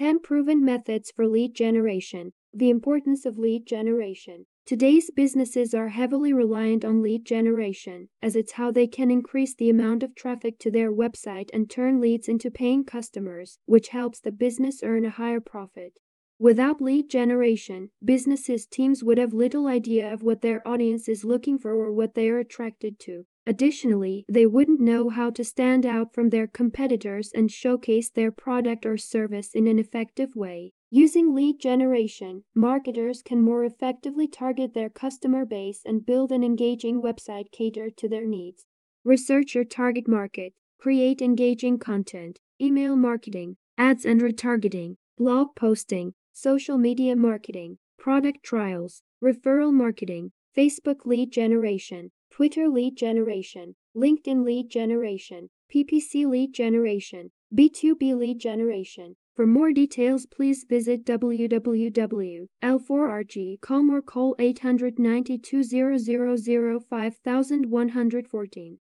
10 proven methods for lead generation. The importance of lead generation. Today's businesses are heavily reliant on lead generation, as it's how they can increase the amount of traffic to their website and turn leads into paying customers, which helps the business earn a higher profit. Without lead generation, businesses' teams would have little idea of what their audience is looking for or what they are attracted to. Additionally, they wouldn't know how to stand out from their competitors and showcase their product or service in an effective way. Using lead generation, marketers can more effectively target their customer base and build an engaging website catered to their needs. Research your target market, create engaging content, email marketing, ads and retargeting, blog posting, social media marketing, product trials, referral marketing, Facebook lead generation, Twitter lead generation, LinkedIn lead generation, PPC lead generation, B2B lead generation. For more details, please visit www.l4rg.com or call 892 000 5114.